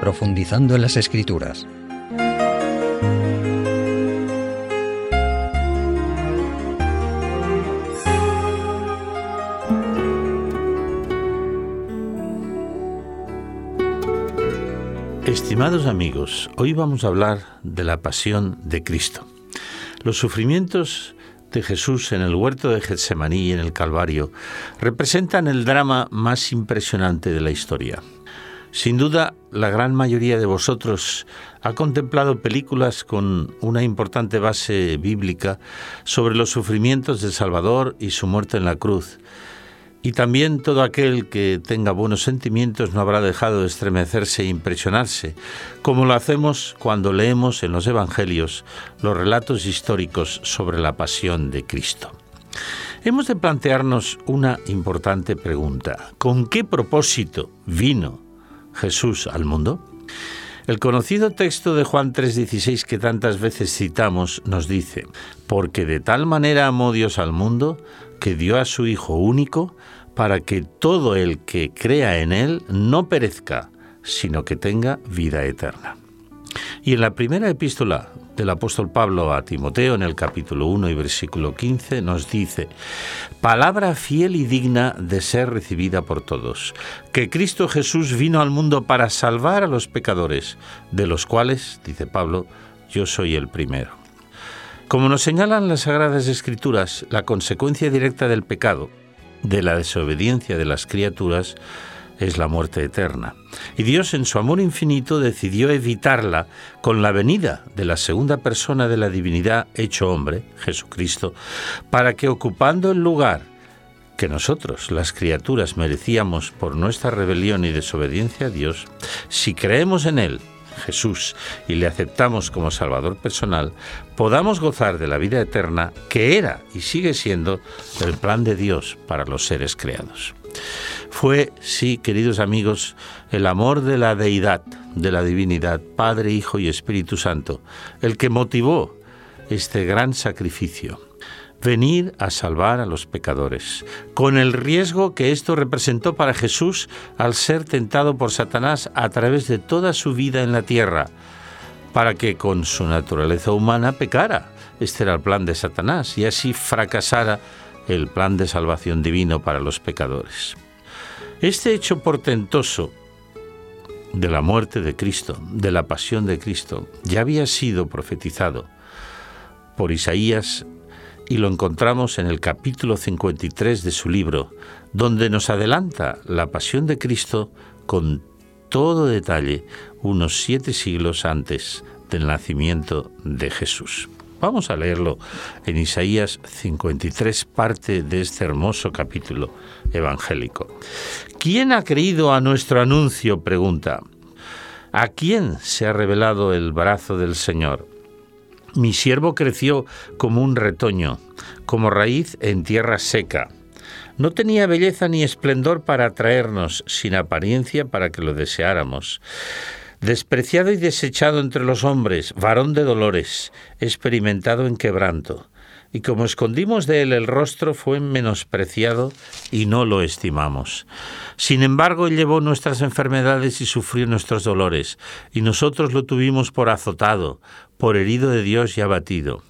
profundizando en las escrituras. Estimados amigos, hoy vamos a hablar de la pasión de Cristo. Los sufrimientos de Jesús en el huerto de Getsemaní y en el Calvario representan el drama más impresionante de la historia. Sin duda, la gran mayoría de vosotros ha contemplado películas con una importante base bíblica sobre los sufrimientos del Salvador y su muerte en la cruz. Y también todo aquel que tenga buenos sentimientos no habrá dejado de estremecerse e impresionarse, como lo hacemos cuando leemos en los Evangelios los relatos históricos sobre la pasión de Cristo. Hemos de plantearnos una importante pregunta. ¿Con qué propósito vino Jesús al mundo? El conocido texto de Juan 3:16 que tantas veces citamos nos dice, porque de tal manera amó Dios al mundo que dio a su Hijo único para que todo el que crea en Él no perezca, sino que tenga vida eterna. Y en la primera epístola del apóstol Pablo a Timoteo, en el capítulo 1 y versículo 15, nos dice, palabra fiel y digna de ser recibida por todos, que Cristo Jesús vino al mundo para salvar a los pecadores, de los cuales, dice Pablo, yo soy el primero. Como nos señalan las Sagradas Escrituras, la consecuencia directa del pecado, de la desobediencia de las criaturas, es la muerte eterna. Y Dios en su amor infinito decidió evitarla con la venida de la segunda persona de la divinidad hecho hombre, Jesucristo, para que ocupando el lugar que nosotros, las criaturas, merecíamos por nuestra rebelión y desobediencia a Dios, si creemos en Él, Jesús, y le aceptamos como Salvador personal, podamos gozar de la vida eterna que era y sigue siendo el plan de Dios para los seres creados. Fue, sí, queridos amigos, el amor de la deidad, de la divinidad, Padre, Hijo y Espíritu Santo, el que motivó este gran sacrificio venir a salvar a los pecadores, con el riesgo que esto representó para Jesús al ser tentado por Satanás a través de toda su vida en la tierra, para que con su naturaleza humana pecara. Este era el plan de Satanás y así fracasara el plan de salvación divino para los pecadores. Este hecho portentoso de la muerte de Cristo, de la pasión de Cristo, ya había sido profetizado por Isaías y lo encontramos en el capítulo 53 de su libro, donde nos adelanta la pasión de Cristo con todo detalle unos siete siglos antes del nacimiento de Jesús. Vamos a leerlo en Isaías 53, parte de este hermoso capítulo evangélico. ¿Quién ha creído a nuestro anuncio? pregunta. ¿A quién se ha revelado el brazo del Señor? Mi siervo creció como un retoño, como raíz en tierra seca. No tenía belleza ni esplendor para atraernos, sin apariencia para que lo deseáramos despreciado y desechado entre los hombres, varón de dolores, experimentado en quebranto. Y como escondimos de él el rostro, fue menospreciado y no lo estimamos. Sin embargo, él llevó nuestras enfermedades y sufrió nuestros dolores, y nosotros lo tuvimos por azotado, por herido de Dios y abatido.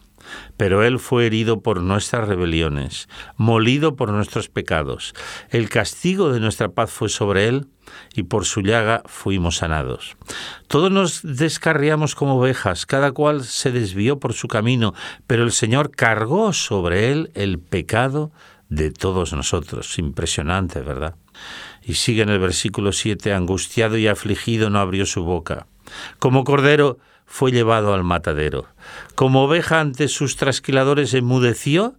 Pero Él fue herido por nuestras rebeliones, molido por nuestros pecados. El castigo de nuestra paz fue sobre Él, y por su llaga fuimos sanados. Todos nos descarriamos como ovejas, cada cual se desvió por su camino, pero el Señor cargó sobre Él el pecado de todos nosotros. Impresionante, ¿verdad? Y sigue en el versículo 7, angustiado y afligido no abrió su boca. Como cordero fue llevado al matadero. Como oveja ante sus trasquiladores enmudeció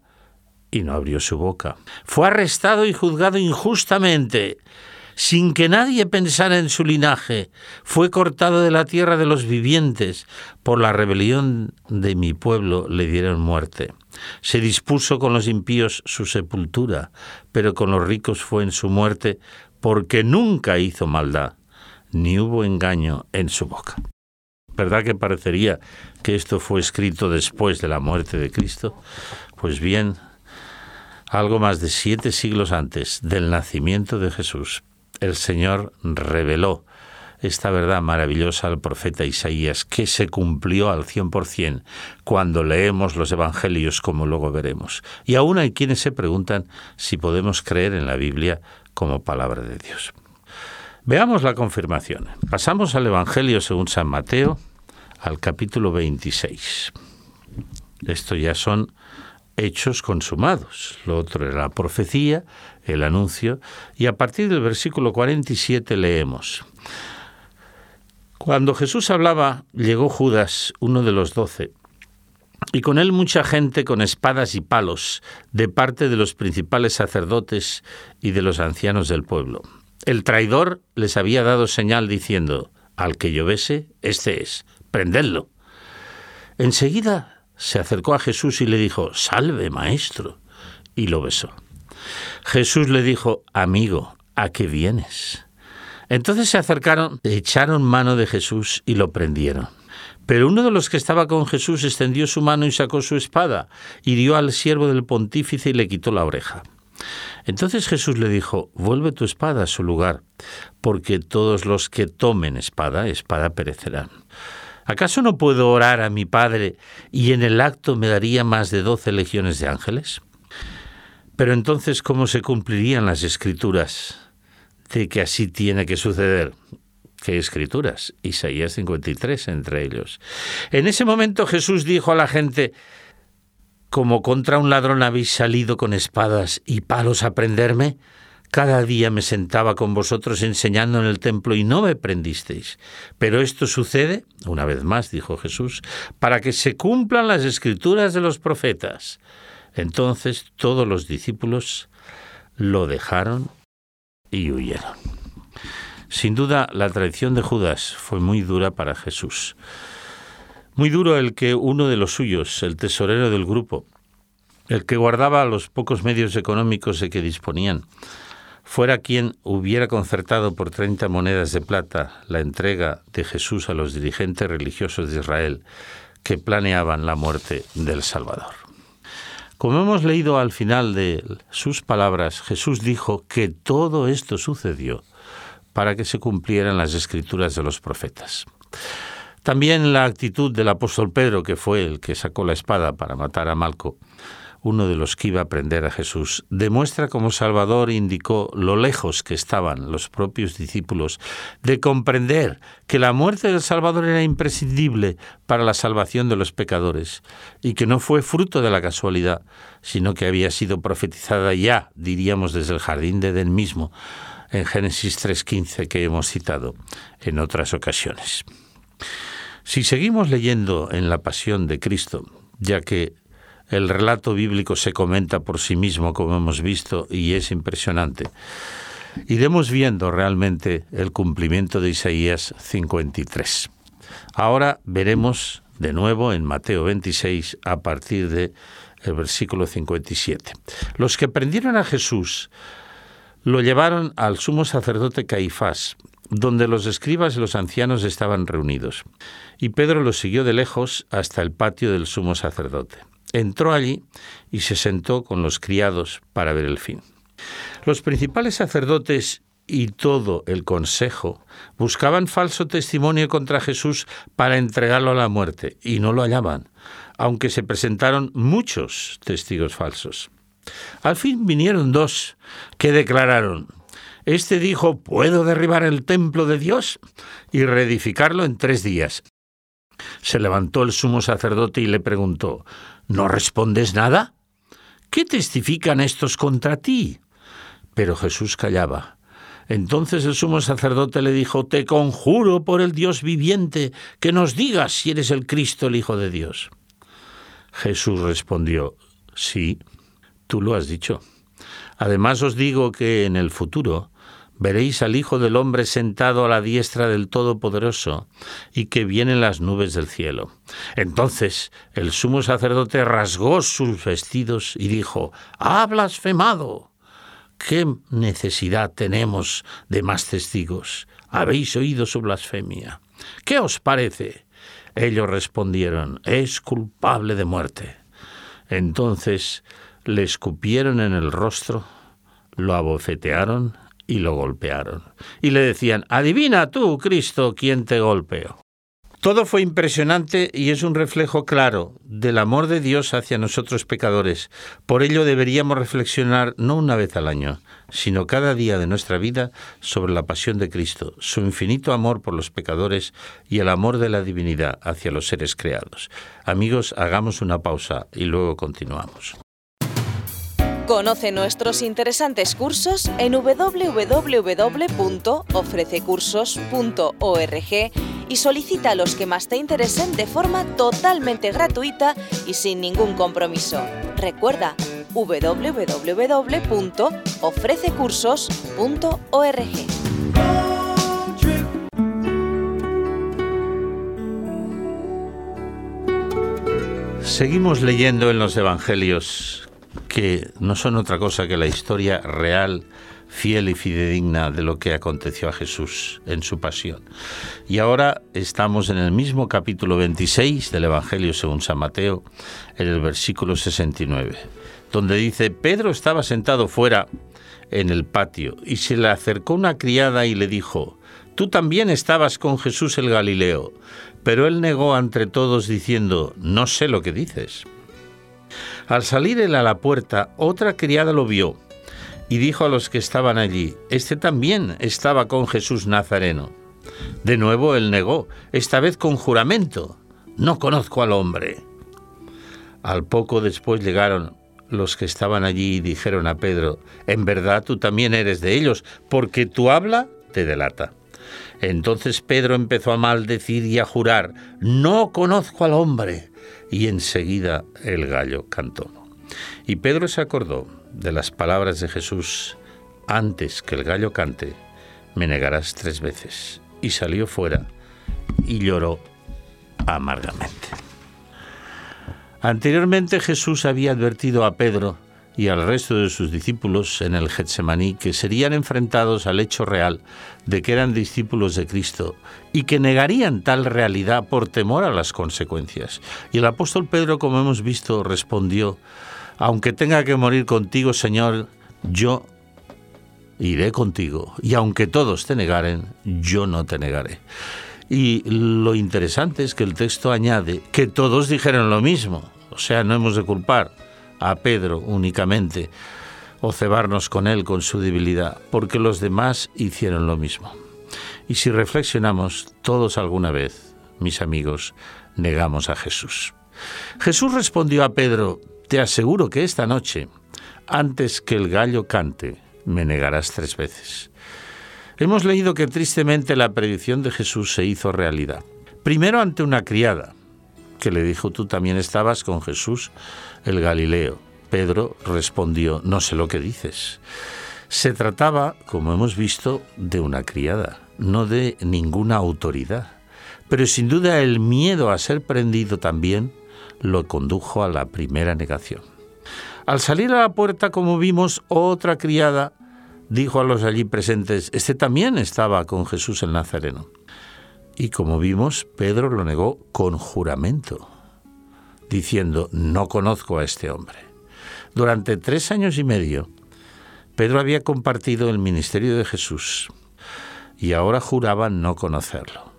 y no abrió su boca. Fue arrestado y juzgado injustamente, sin que nadie pensara en su linaje. Fue cortado de la tierra de los vivientes. Por la rebelión de mi pueblo le dieron muerte. Se dispuso con los impíos su sepultura, pero con los ricos fue en su muerte, porque nunca hizo maldad, ni hubo engaño en su boca. ¿Verdad que parecería que esto fue escrito después de la muerte de Cristo? Pues bien, algo más de siete siglos antes del nacimiento de Jesús, el Señor reveló esta verdad maravillosa al profeta Isaías, que se cumplió al 100% cuando leemos los evangelios, como luego veremos. Y aún hay quienes se preguntan si podemos creer en la Biblia como palabra de Dios. Veamos la confirmación. Pasamos al Evangelio según San Mateo, al capítulo 26. Esto ya son hechos consumados. Lo otro era la profecía, el anuncio, y a partir del versículo 47 leemos. Cuando Jesús hablaba, llegó Judas, uno de los doce, y con él mucha gente con espadas y palos, de parte de los principales sacerdotes y de los ancianos del pueblo. El traidor les había dado señal diciendo, al que yo bese, este es, prendedlo. Enseguida se acercó a Jesús y le dijo, salve, maestro, y lo besó. Jesús le dijo, amigo, ¿a qué vienes? Entonces se acercaron, echaron mano de Jesús y lo prendieron. Pero uno de los que estaba con Jesús extendió su mano y sacó su espada, dio al siervo del pontífice y le quitó la oreja. Entonces Jesús le dijo, vuelve tu espada a su lugar, porque todos los que tomen espada, espada perecerán. ¿Acaso no puedo orar a mi Padre y en el acto me daría más de doce legiones de ángeles? Pero entonces, ¿cómo se cumplirían las escrituras de que así tiene que suceder? ¿Qué escrituras? Isaías 53 entre ellos. En ese momento Jesús dijo a la gente, como contra un ladrón habéis salido con espadas y palos a prenderme, cada día me sentaba con vosotros enseñando en el templo y no me prendisteis. Pero esto sucede, una vez más, dijo Jesús, para que se cumplan las escrituras de los profetas. Entonces todos los discípulos lo dejaron y huyeron. Sin duda, la traición de Judas fue muy dura para Jesús. Muy duro el que uno de los suyos, el tesorero del grupo, el que guardaba los pocos medios económicos de que disponían, fuera quien hubiera concertado por 30 monedas de plata la entrega de Jesús a los dirigentes religiosos de Israel que planeaban la muerte del Salvador. Como hemos leído al final de sus palabras, Jesús dijo que todo esto sucedió para que se cumplieran las escrituras de los profetas. También la actitud del apóstol Pedro, que fue el que sacó la espada para matar a Malco, uno de los que iba a prender a Jesús, demuestra cómo Salvador indicó lo lejos que estaban los propios discípulos de comprender que la muerte del Salvador era imprescindible para la salvación de los pecadores y que no fue fruto de la casualidad, sino que había sido profetizada ya, diríamos, desde el jardín de Edén mismo, en Génesis 3.15 que hemos citado en otras ocasiones. Si seguimos leyendo en la pasión de Cristo, ya que el relato bíblico se comenta por sí mismo, como hemos visto, y es impresionante, iremos viendo realmente el cumplimiento de Isaías 53. Ahora veremos de nuevo en Mateo 26 a partir de versículo 57. Los que prendieron a Jesús lo llevaron al sumo sacerdote Caifás, donde los escribas y los ancianos estaban reunidos. Y Pedro los siguió de lejos hasta el patio del sumo sacerdote. Entró allí y se sentó con los criados para ver el fin. Los principales sacerdotes y todo el consejo buscaban falso testimonio contra Jesús para entregarlo a la muerte y no lo hallaban, aunque se presentaron muchos testigos falsos. Al fin vinieron dos que declararon, este dijo, ¿puedo derribar el templo de Dios y reedificarlo en tres días? Se levantó el sumo sacerdote y le preguntó, ¿no respondes nada? ¿Qué testifican estos contra ti? Pero Jesús callaba. Entonces el sumo sacerdote le dijo, Te conjuro por el Dios viviente que nos digas si eres el Cristo, el Hijo de Dios. Jesús respondió, Sí, tú lo has dicho. Además os digo que en el futuro veréis al Hijo del Hombre sentado a la diestra del Todopoderoso y que vienen las nubes del cielo. Entonces el sumo sacerdote rasgó sus vestidos y dijo, ¡Ha blasfemado! ¿Qué necesidad tenemos de más testigos? Habéis oído su blasfemia. ¿Qué os parece? Ellos respondieron, es culpable de muerte. Entonces le escupieron en el rostro, lo abofetearon y lo golpearon. Y le decían, adivina tú, Cristo, quién te golpeó. Todo fue impresionante y es un reflejo claro del amor de Dios hacia nosotros pecadores. Por ello deberíamos reflexionar no una vez al año, sino cada día de nuestra vida sobre la pasión de Cristo, su infinito amor por los pecadores y el amor de la divinidad hacia los seres creados. Amigos, hagamos una pausa y luego continuamos. Conoce nuestros interesantes cursos en www.ofrececursos.org y solicita los que más te interesen de forma totalmente gratuita y sin ningún compromiso. Recuerda www.ofrececursos.org. Seguimos leyendo en los Evangelios que no son otra cosa que la historia real, fiel y fidedigna de lo que aconteció a Jesús en su pasión. Y ahora estamos en el mismo capítulo 26 del Evangelio según San Mateo, en el versículo 69, donde dice, Pedro estaba sentado fuera en el patio y se le acercó una criada y le dijo, Tú también estabas con Jesús el Galileo. Pero él negó ante todos diciendo, No sé lo que dices. Al salir él a la puerta, otra criada lo vio y dijo a los que estaban allí, Este también estaba con Jesús Nazareno. De nuevo él negó, esta vez con juramento, No conozco al hombre. Al poco después llegaron los que estaban allí y dijeron a Pedro, En verdad tú también eres de ellos, porque tu habla te delata. Entonces Pedro empezó a maldecir y a jurar, No conozco al hombre y enseguida el gallo cantó. Y Pedro se acordó de las palabras de Jesús, antes que el gallo cante, me negarás tres veces. Y salió fuera y lloró amargamente. Anteriormente Jesús había advertido a Pedro y al resto de sus discípulos en el Getsemaní que serían enfrentados al hecho real de que eran discípulos de Cristo y que negarían tal realidad por temor a las consecuencias. Y el apóstol Pedro, como hemos visto, respondió, aunque tenga que morir contigo, Señor, yo iré contigo, y aunque todos te negaren, yo no te negaré. Y lo interesante es que el texto añade que todos dijeron lo mismo, o sea, no hemos de culpar a Pedro únicamente o cebarnos con él con su debilidad, porque los demás hicieron lo mismo. Y si reflexionamos, todos alguna vez, mis amigos, negamos a Jesús. Jesús respondió a Pedro, te aseguro que esta noche, antes que el gallo cante, me negarás tres veces. Hemos leído que tristemente la predicción de Jesús se hizo realidad. Primero ante una criada, que le dijo, tú también estabas con Jesús el Galileo. Pedro respondió, no sé lo que dices. Se trataba, como hemos visto, de una criada, no de ninguna autoridad. Pero sin duda el miedo a ser prendido también lo condujo a la primera negación. Al salir a la puerta, como vimos, otra criada dijo a los allí presentes, este también estaba con Jesús el Nazareno. Y como vimos, Pedro lo negó con juramento, diciendo, no conozco a este hombre. Durante tres años y medio, Pedro había compartido el ministerio de Jesús y ahora juraba no conocerlo.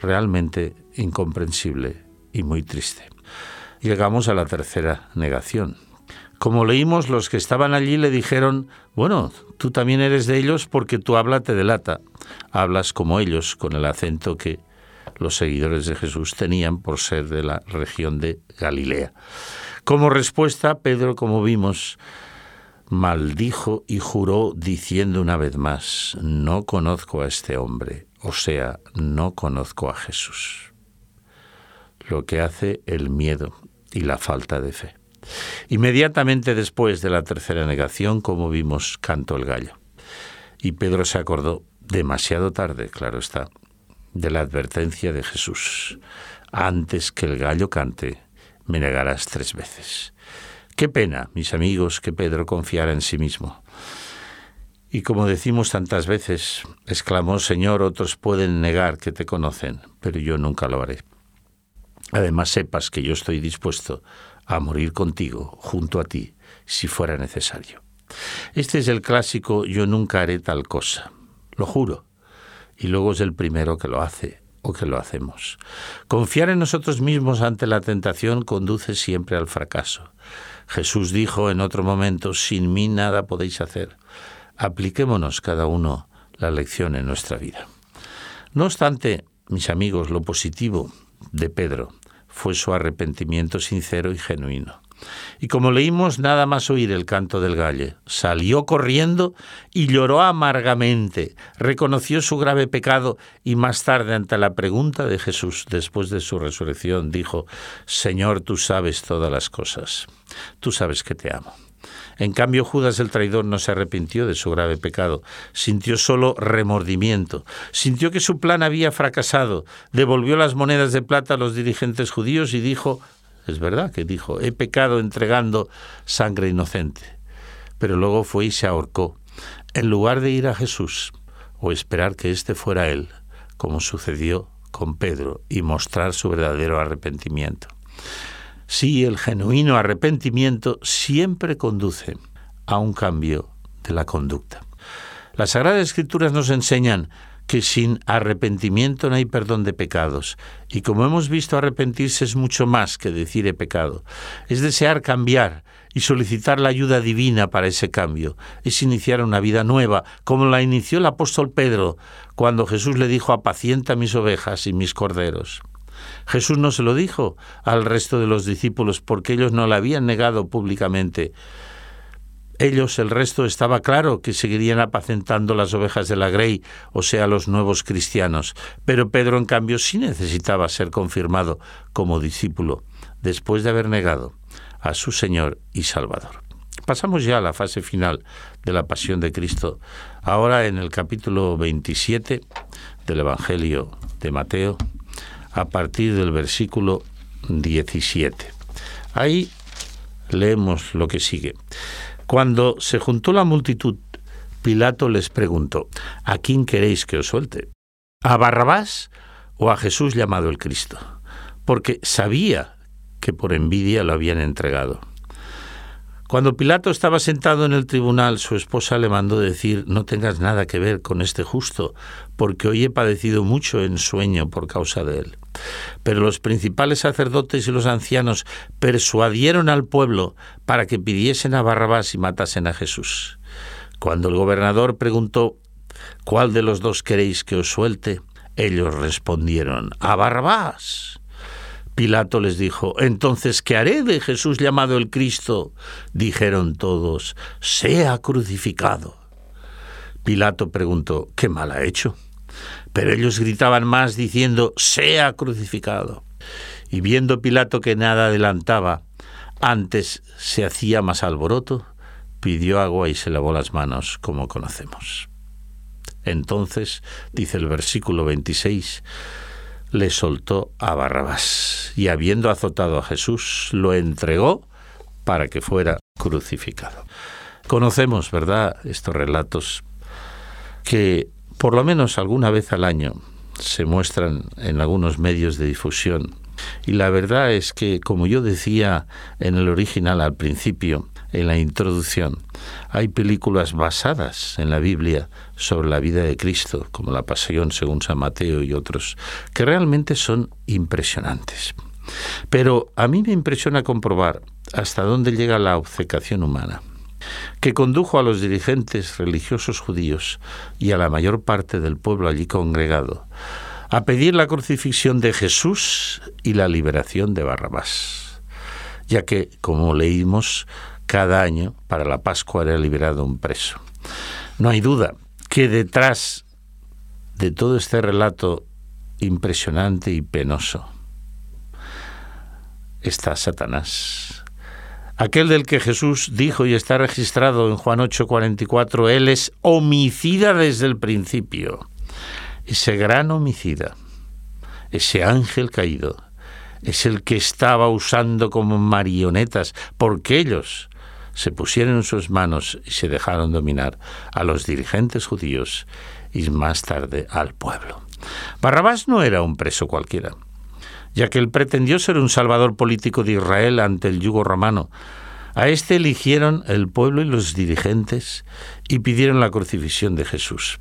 Realmente incomprensible y muy triste. Llegamos a la tercera negación. Como leímos, los que estaban allí le dijeron, bueno, tú también eres de ellos porque tu habla te delata. Hablas como ellos, con el acento que los seguidores de Jesús tenían por ser de la región de Galilea. Como respuesta, Pedro, como vimos, maldijo y juró diciendo una vez más, no conozco a este hombre, o sea, no conozco a Jesús. Lo que hace el miedo y la falta de fe. Inmediatamente después de la tercera negación, como vimos, cantó el gallo. Y Pedro se acordó, demasiado tarde, claro está, de la advertencia de Jesús. Antes que el gallo cante, me negarás tres veces. Qué pena, mis amigos, que Pedro confiara en sí mismo. Y como decimos tantas veces, exclamó, Señor, otros pueden negar que te conocen, pero yo nunca lo haré. Además, sepas que yo estoy dispuesto a morir contigo, junto a ti, si fuera necesario. Este es el clásico yo nunca haré tal cosa, lo juro, y luego es el primero que lo hace o que lo hacemos. Confiar en nosotros mismos ante la tentación conduce siempre al fracaso. Jesús dijo en otro momento, sin mí nada podéis hacer. Apliquémonos cada uno la lección en nuestra vida. No obstante, mis amigos, lo positivo de Pedro fue su arrepentimiento sincero y genuino. Y como leímos nada más oír el canto del galle, salió corriendo y lloró amargamente, reconoció su grave pecado y más tarde ante la pregunta de Jesús después de su resurrección dijo, Señor, tú sabes todas las cosas, tú sabes que te amo. En cambio, Judas el traidor no se arrepintió de su grave pecado, sintió solo remordimiento, sintió que su plan había fracasado, devolvió las monedas de plata a los dirigentes judíos y dijo, es verdad que dijo, he pecado entregando sangre inocente. Pero luego fue y se ahorcó, en lugar de ir a Jesús o esperar que éste fuera él, como sucedió con Pedro, y mostrar su verdadero arrepentimiento. Sí, el genuino arrepentimiento siempre conduce a un cambio de la conducta. Las Sagradas Escrituras nos enseñan que sin arrepentimiento no hay perdón de pecados. Y como hemos visto, arrepentirse es mucho más que decir he pecado. Es desear cambiar y solicitar la ayuda divina para ese cambio. Es iniciar una vida nueva, como la inició el apóstol Pedro cuando Jesús le dijo apacienta mis ovejas y mis corderos. Jesús no se lo dijo al resto de los discípulos porque ellos no la habían negado públicamente. Ellos, el resto, estaba claro que seguirían apacentando las ovejas de la Grey, o sea, los nuevos cristianos. Pero Pedro, en cambio, sí necesitaba ser confirmado como discípulo, después de haber negado a su Señor y Salvador. Pasamos ya a la fase final de la pasión de Cristo, ahora en el capítulo 27 del Evangelio de Mateo, a partir del versículo 17. Ahí leemos lo que sigue. Cuando se juntó la multitud, Pilato les preguntó, ¿a quién queréis que os suelte? ¿A Barrabás o a Jesús llamado el Cristo? Porque sabía que por envidia lo habían entregado. Cuando Pilato estaba sentado en el tribunal, su esposa le mandó decir, no tengas nada que ver con este justo, porque hoy he padecido mucho en sueño por causa de él. Pero los principales sacerdotes y los ancianos persuadieron al pueblo para que pidiesen a Barrabás y matasen a Jesús. Cuando el gobernador preguntó, ¿cuál de los dos queréis que os suelte? Ellos respondieron, a Barrabás. Pilato les dijo, entonces, ¿qué haré de Jesús llamado el Cristo? Dijeron todos, sea crucificado. Pilato preguntó, ¿qué mal ha hecho? Pero ellos gritaban más diciendo, sea crucificado. Y viendo Pilato que nada adelantaba, antes se hacía más alboroto, pidió agua y se lavó las manos, como conocemos. Entonces, dice el versículo 26, le soltó a Barrabás y habiendo azotado a Jesús, lo entregó para que fuera crucificado. Conocemos, ¿verdad?, estos relatos que por lo menos alguna vez al año se muestran en algunos medios de difusión. Y la verdad es que, como yo decía en el original al principio, en la introducción, hay películas basadas en la Biblia sobre la vida de Cristo, como La Pasión según San Mateo y otros, que realmente son impresionantes. Pero a mí me impresiona comprobar hasta dónde llega la obcecación humana, que condujo a los dirigentes religiosos judíos y a la mayor parte del pueblo allí congregado a pedir la crucifixión de Jesús y la liberación de Barrabás, ya que, como leímos, cada año para la Pascua era liberado un preso. No hay duda que detrás de todo este relato impresionante y penoso está Satanás. Aquel del que Jesús dijo y está registrado en Juan 8:44, Él es homicida desde el principio. Ese gran homicida, ese ángel caído, es el que estaba usando como marionetas, porque ellos se pusieron en sus manos y se dejaron dominar a los dirigentes judíos y más tarde al pueblo. Barrabás no era un preso cualquiera, ya que él pretendió ser un salvador político de Israel ante el yugo romano. A este eligieron el pueblo y los dirigentes y pidieron la crucifixión de Jesús.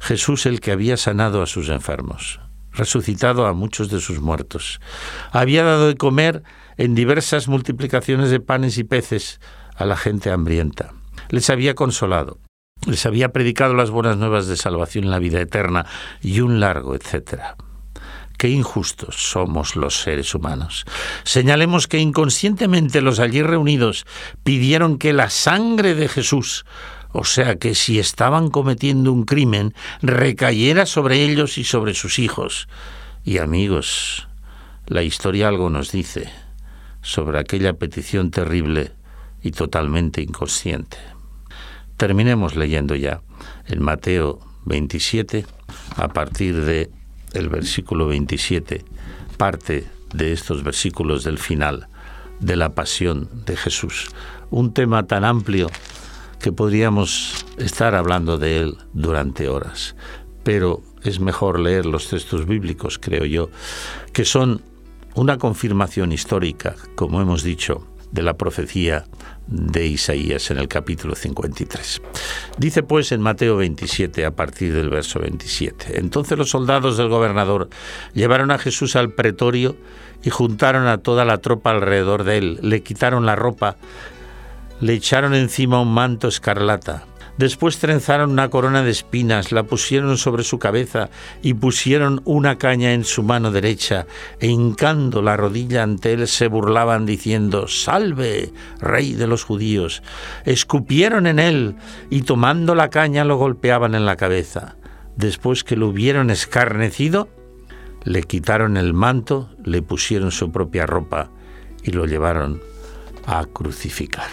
Jesús el que había sanado a sus enfermos, resucitado a muchos de sus muertos, había dado de comer en diversas multiplicaciones de panes y peces a la gente hambrienta, les había consolado, les había predicado las buenas nuevas de salvación en la vida eterna y un largo etcétera. Qué injustos somos los seres humanos. Señalemos que inconscientemente los allí reunidos pidieron que la sangre de Jesús, o sea que si estaban cometiendo un crimen, recayera sobre ellos y sobre sus hijos. Y amigos, la historia algo nos dice sobre aquella petición terrible y totalmente inconsciente. Terminemos leyendo ya en Mateo 27, a partir de el versículo 27, parte de estos versículos del final de la pasión de Jesús. Un tema tan amplio que podríamos estar hablando de él durante horas, pero es mejor leer los textos bíblicos, creo yo, que son una confirmación histórica, como hemos dicho, de la profecía de Isaías en el capítulo 53. Dice pues en Mateo 27 a partir del verso 27, entonces los soldados del gobernador llevaron a Jesús al pretorio y juntaron a toda la tropa alrededor de él, le quitaron la ropa, le echaron encima un manto escarlata, Después trenzaron una corona de espinas, la pusieron sobre su cabeza y pusieron una caña en su mano derecha, e hincando la rodilla ante él se burlaban diciendo, Salve, rey de los judíos. Escupieron en él y tomando la caña lo golpeaban en la cabeza. Después que lo hubieron escarnecido, le quitaron el manto, le pusieron su propia ropa y lo llevaron a crucificar.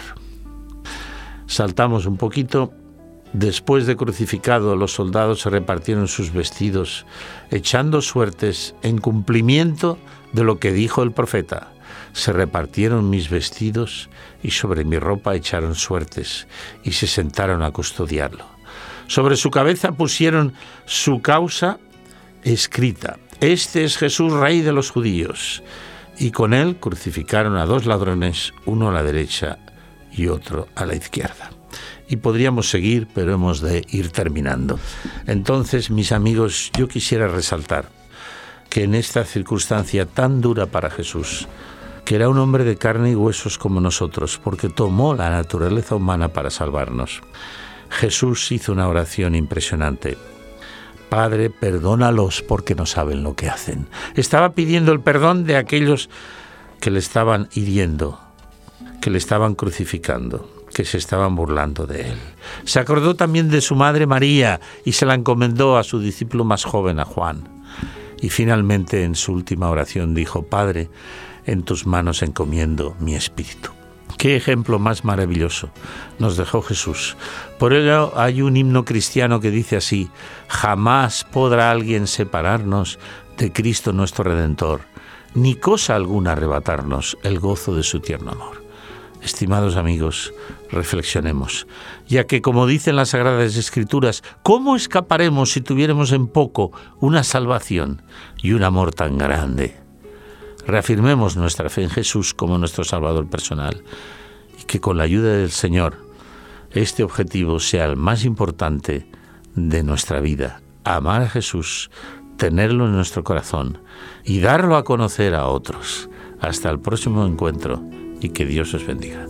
Saltamos un poquito Después de crucificado, los soldados se repartieron sus vestidos, echando suertes en cumplimiento de lo que dijo el profeta. Se repartieron mis vestidos y sobre mi ropa echaron suertes y se sentaron a custodiarlo. Sobre su cabeza pusieron su causa escrita. Este es Jesús, rey de los judíos. Y con él crucificaron a dos ladrones, uno a la derecha y otro a la izquierda y podríamos seguir, pero hemos de ir terminando. Entonces, mis amigos, yo quisiera resaltar que en esta circunstancia tan dura para Jesús, que era un hombre de carne y huesos como nosotros, porque tomó la naturaleza humana para salvarnos, Jesús hizo una oración impresionante. Padre, perdónalos porque no saben lo que hacen. Estaba pidiendo el perdón de aquellos que le estaban hiriendo, que le estaban crucificando que se estaban burlando de él. Se acordó también de su madre María y se la encomendó a su discípulo más joven, a Juan. Y finalmente en su última oración dijo, Padre, en tus manos encomiendo mi espíritu. Qué ejemplo más maravilloso nos dejó Jesús. Por ello hay un himno cristiano que dice así, jamás podrá alguien separarnos de Cristo nuestro Redentor, ni cosa alguna arrebatarnos el gozo de su tierno amor. Estimados amigos, reflexionemos, ya que como dicen las Sagradas Escrituras, ¿cómo escaparemos si tuviéramos en poco una salvación y un amor tan grande? Reafirmemos nuestra fe en Jesús como nuestro Salvador personal y que con la ayuda del Señor este objetivo sea el más importante de nuestra vida, amar a Jesús, tenerlo en nuestro corazón y darlo a conocer a otros. Hasta el próximo encuentro y que Dios os bendiga.